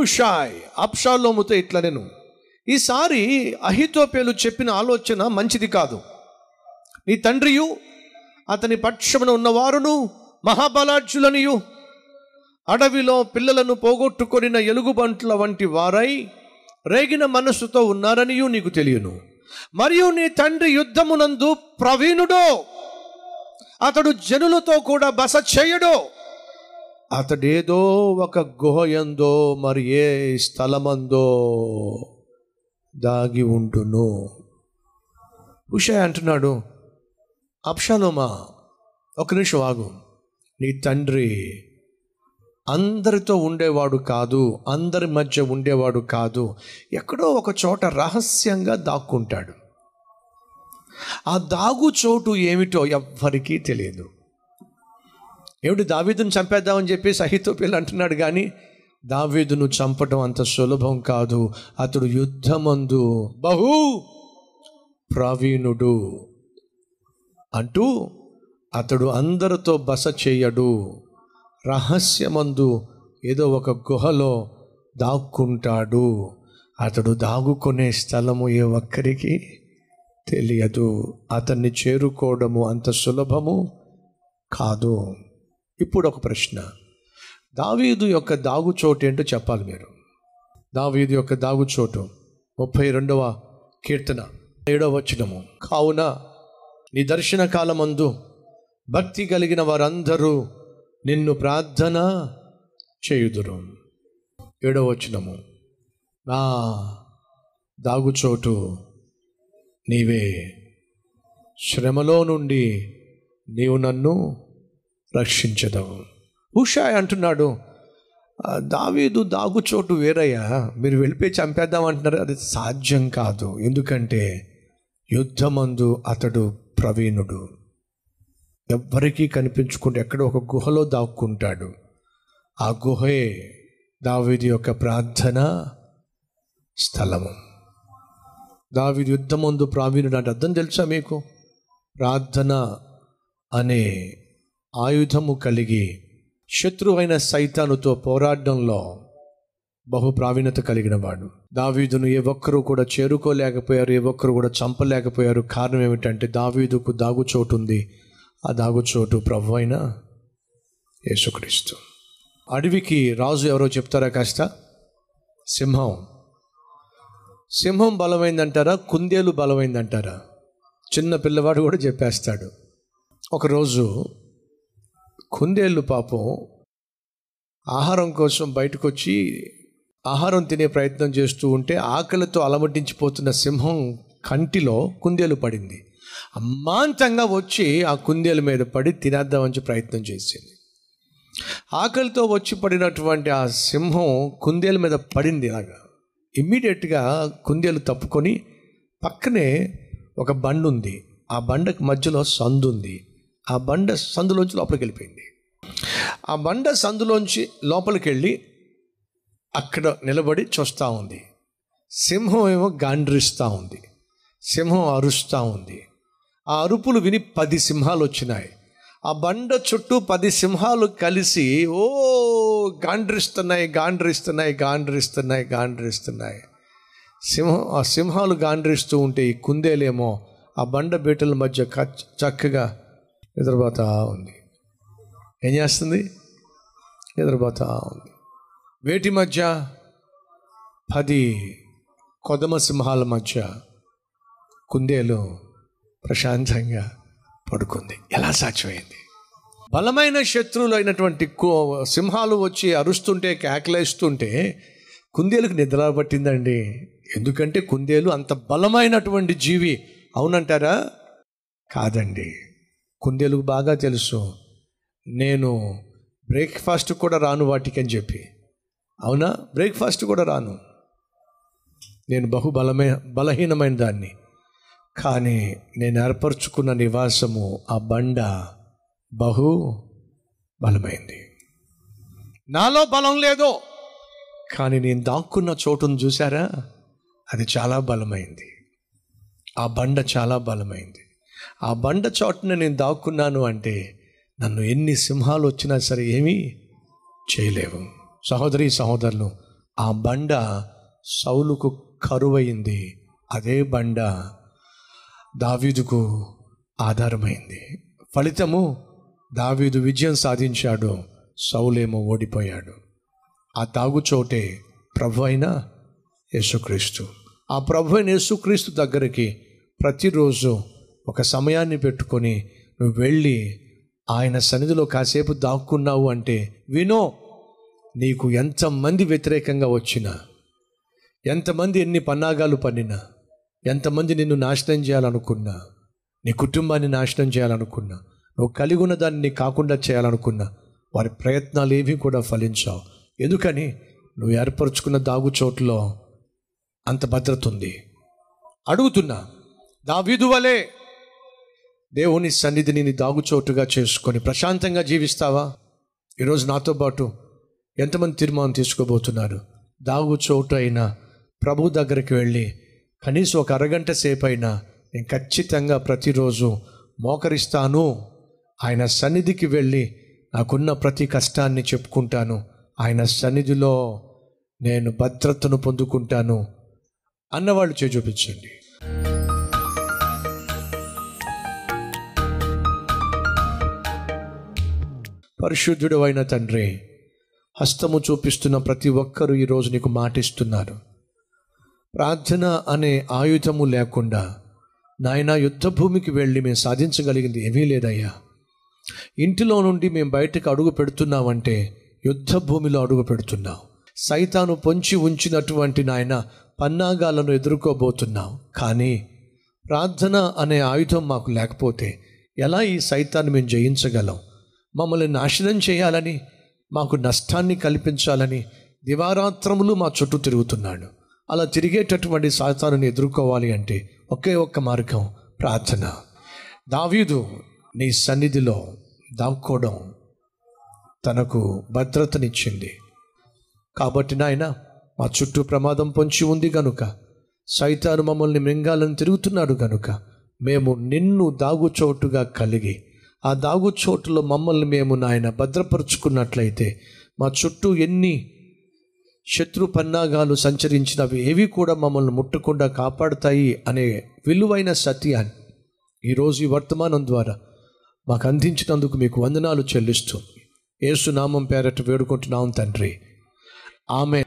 హుషాయ్ అప్షాలోముతో ఇట్లా నేను. ఈసారి అహితోపేలు చెప్పిన ఆలోచన మంచిది కాదు. నీ తండ్రియు అతని పక్షమున ఉన్నవారును మహాబలార్జులనియు అడవిలో పిల్లలను పోగొట్టుకొనిన ఎలుగుబంట్ల వంటి వారై రేగిన మనస్సుతో ఉన్నారనియు నీకు తెలియను. మరియు నీ తండ్రి యుద్ధమునందు ప్రవీణుడో అతడు జనులతో కూడా బస చేయడో అతడేదో ఒక గుహ ఎందో మరి ఏ స్థలమందో దాగి ఉంటును ఉషయ అంటున్నాడు అప్షాలోమా ఒక నిమిషం ఆగు. నీ తండ్రి అందరితో ఉండేవాడు కాదు అందరి మధ్య ఉండేవాడు కాదు ఎక్కడో ఒక చోట రహస్యంగా దాక్కుంటాడు. ఆ దాగు చోటు ఏమిటో ఎవ్వరికీ తెలియదు. ఏమిటి దావీదును చంపేద్దామని చెప్పి సహితోపేలు అంటున్నాడు కానీ దావీదును చంపడం అంత సులభం కాదు. అతడు యుద్ధమందు బహు ప్రవీణుడు అంటూ అతడు అందరితో బస చేయడు. రహస్యమందు ఏదో ఒక గుహలో దాక్కుంటాడు. అతడు దాగుకునే స్థలము ఏ ఒక్కరికి తెలియదు. అతన్ని చేరుకోవడము అంత సులభము కాదు. ఇప్పుడు ఒక ప్రశ్న. దావీదు యొక్క దాగుచోటు ఏంటో చెప్పాలి మీరు. దావీదు యొక్క దాగుచోటు ముప్పై రెండవ కీర్తన ఏడవ వచనము. కావున నీ దర్శన కాలమందు భక్తి కలిగిన వారందరూ నిన్ను ప్రార్థన చేయుదురు. ఏడవ వచనము. నా దాగుచోటు నీవే. శ్రమలో నుండి నీవు నన్ను రక్షించదవు హుషాయ్ అంటున్నాడు దావీదు దాగుచోటు వేరయ్యా. మీరు వెళ్ళిపోయి చంపేద్దాం అంటున్నారు. అది సాధ్యం కాదు. ఎందుకంటే యుద్ధమందు అతడు ప్రవీణుడు. ఎవ్వరికీ కనిపించుకుంటే ఎక్కడో ఒక గుహలో దాక్కుంటాడు. ఆ గుహే దావీదు యొక్క ప్రార్థన స్థలము. దావీది యుద్ధమందు ప్రావీణుడు అంటే అర్థం తెలుసా మీకు? ప్రార్థన అనే ఆయుధము కలిగి శత్రువైన సైతానుతో పోరాడడంలో బహు ప్రావీణ్యత కలిగిన వాడు దావీదును ఏ ఒక్కరూ కూడా చేరుకోలేకపోయారు ఏ ఒక్కరు కూడా చంపలేకపోయారు. కారణం ఏమిటంటే దావీదుకు దాగుచోటు ఉంది. ఆ దాగుచోటు ప్రభు అయిన యేసుక్రీస్తు అడవికి రాజు ఎవరో చెప్తారా కాస్త? సింహం. సింహం బలమైందంటారా? కుందేలు బలమైందంటారా? చిన్న పిల్లవాడు కూడా చెప్పేస్తాడు. ఒకరోజు కుందేళ్ళు పాపం ఆహారం కోసం బయటకు వచ్చి ఆహారం తినే ప్రయత్నం చేస్తూ ఉంటే ఆకలితో అలమటించిపోతున్న సింహం కంటిలో కుందేలు పడింది. అమాంతంగా వచ్చి ఆ కుందేలు మీద పడి తినేద్దామని ప్రయత్నం చేసింది. ఆకలితో వచ్చి పడినటువంటి ఆ సింహం కుందేలు మీద పడింది ఇలాగా. ఇమ్మీడియట్గా కుందేలు తప్పుకొని పక్కనే ఒక బండ ఉంది ఆ బండకు మధ్యలో సందు ఉంది ఆ బండ సందులోంచి లోపలికి వెళ్ళిపోయింది. ఆ బండ సందులోంచి లోపలికి వెళ్ళి అక్కడ నిలబడి చూస్తూ ఉంది. సింహం ఏమో గాండ్రిస్తూ ఉంది. సింహం అరుస్తూ ఉంది. ఆ అరుపులు విని పది సింహాలు వచ్చినాయి. ఆ బండ చుట్టూ పది సింహాలు కలిసి ఓ గాండ్రిస్తున్నాయి గాండ్రిస్తున్నాయి గాండ్రిస్తున్నాయి గాండ్రిస్తున్నాయి. సింహం ఆ సింహాలు గాండ్రిస్తూ ఉంటే ఈ కుందేలేమో ఆ బండ బీటల మధ్య కచ్- చక్కగా నిద్రపోతా ఉంది. ఏం చేస్తుంది? నిద్రపోతా ఉంది. వేటి మధ్య? పది కొదమ సింహాల మధ్య కుందేలు ప్రశాంతంగా పడుకుంది. ఎలా సాధ్యమైంది? బలమైన శత్రువులు అయినటువంటి కో- సింహాలు వచ్చి అరుస్తుంటే కేకలేస్తుంటే కుందేలుకు నిద్ర పట్టిందండి. ఎందుకంటే కుందేలు అంత బలమైనటువంటి జీవి అవునంటారా? కాదండి. కుందేలుకు బాగా తెలుసు. నేను బ్రేక్ఫాస్ట్ కూడా రాను వాటికి అని చెప్పి. అవునా? బ్రేక్ఫాస్ట్ కూడా రాను. నేను బహు బలమే బలహీనమైన దాన్ని. కానీ నేను ఏర్పరచుకున్న నివాసము ఆ బండ బహు బలమైంది. నాలో బలం లేదో. కానీ నేను దాక్కున్న చోటును చూసారా అది చాలా బలమైంది. ఆ బండ చాలా బలమైంది. ఆ బండ చోటున నేను దాక్కున్నాను అంటే నన్ను ఎన్ని సింహాలు వచ్చినా సరే ఏమీ చేయలేవు. సహోదరి సహోదరులు ఆ బండ సౌలుకు కరువైంది. అదే బండ దావీదుకు ఆధారమైంది. ఫలితము దావీదు విజయం సాధించాడు సౌలేమో ఓడిపోయాడు. ఆ తాగుచోటే ప్రభు అయిన యేసుక్రీస్తు. ఆ ప్రభు అయిన యేసుక్రీస్తు దగ్గరికి ప్రతిరోజు ఒక సమయాన్ని పెట్టుకొని నువ్వు వెళ్ళి ఆయన సన్నిధిలో కాసేపు దాక్కున్నావు అంటే వినో నీకు ఎంతమంది వ్యతిరేకంగా వచ్చినా ఎంతమంది ఎన్ని పన్నాగాలు పన్నినా ఎంతమంది నిన్ను నాశనం చేయాలనుకున్నా నీ కుటుంబాన్ని నాశనం చేయాలనుకున్నా నువ్వు కలిగి ఉన్న దాన్ని కాకుండా చేయాలనుకున్నా వారి ప్రయత్నాలు ఏవి కూడా ఫలించావు. ఎందుకని? నువ్వు ఏర్పరచుకున్న దాగు చోటులో అంత భద్రత ఉంది. అడుగుతున్నా దావీదు వలే దేవుని సన్నిధిని నీ దాగుచోటుగా చేసుకొని ప్రశాంతంగా జీవిస్తావా? ఈరోజు నాతో పాటు ఎంతమంది తీర్మానం తీసుకోబోతున్నారు? దాగుచోటు అయినా ప్రభు దగ్గరికి వెళ్ళి కనీసం ఒక అరగంట సేపు అయినా నేను ఖచ్చితంగా ప్రతిరోజు మోకరిస్తాను. ఆయన సన్నిధికి వెళ్ళి నాకున్న ప్రతి కష్టాన్ని చెప్పుకుంటాను. ఆయన సన్నిధిలో నేను భద్రతను పొందుకుంటాను. అన్నవాళ్ళు చే పరిశుద్ధుడు అయిన తండ్రి హస్తము చూపిస్తున్న ప్రతి ఒక్కరూ ఈరోజు నీకు మాటిస్తున్నారు. ప్రార్థన అనే ఆయుధము లేకుండా నాయన యుద్ధ భూమికి వెళ్ళి మేము సాధించగలిగింది ఏమీ లేదయ్యా. ఇంటిలో నుండి మేము బయటకు అడుగు పెడుతున్నామంటే యుద్ధ భూమిలో అడుగు పెడుతున్నాం సైతాను పొంచి ఉంచినటువంటి నాయన పన్నాగాలను ఎదుర్కోబోతున్నాం కానీ ప్రార్థన అనే ఆయుధం మాకు లేకపోతే ఎలా ఈ సైతాన్ని మేము జయించగలం? మమ్మల్ని నాశనం చేయాలని మాకు నష్టాన్ని కల్పించాలని దివారాత్రములు మా చుట్టూ తిరుగుతున్నాడు. అలా తిరిగేటటువంటి సాతానుని ఎదుర్కోవాలి అంటే ఒకే ఒక్క మార్గం ప్రార్థన. దావీదు నీ సన్నిధిలో దాక్కోవడం తనకు భద్రతనిచ్చింది. కాబట్టి నాయన మా చుట్టూ ప్రమాదం పొంచి ఉంది గనుక సైతాను మమ్మల్ని మింగాలని తిరుగుతున్నాడు గనుక మేము నిన్ను దాగుచోటుగా కలిగి ఆ దాగు చోటులో మమ్మల్ని మేము నాయన భద్రపరుచుకున్నట్లయితే మా చుట్టూ ఎన్ని శత్రు పన్నాగాలు సంచరించినవి ఏవి కూడా మమ్మల్ని ముట్టకుండా కాపాడుతాయి అనే విలువైన సత్యాన్ని ఈరోజు ఈ వర్తమానం ద్వారా మాకు అందించినందుకు మీకు వందనాలు చెల్లిస్తూ ఏసునామం పేరట వేడుకుంటున్నాం తండ్రి. ఆమె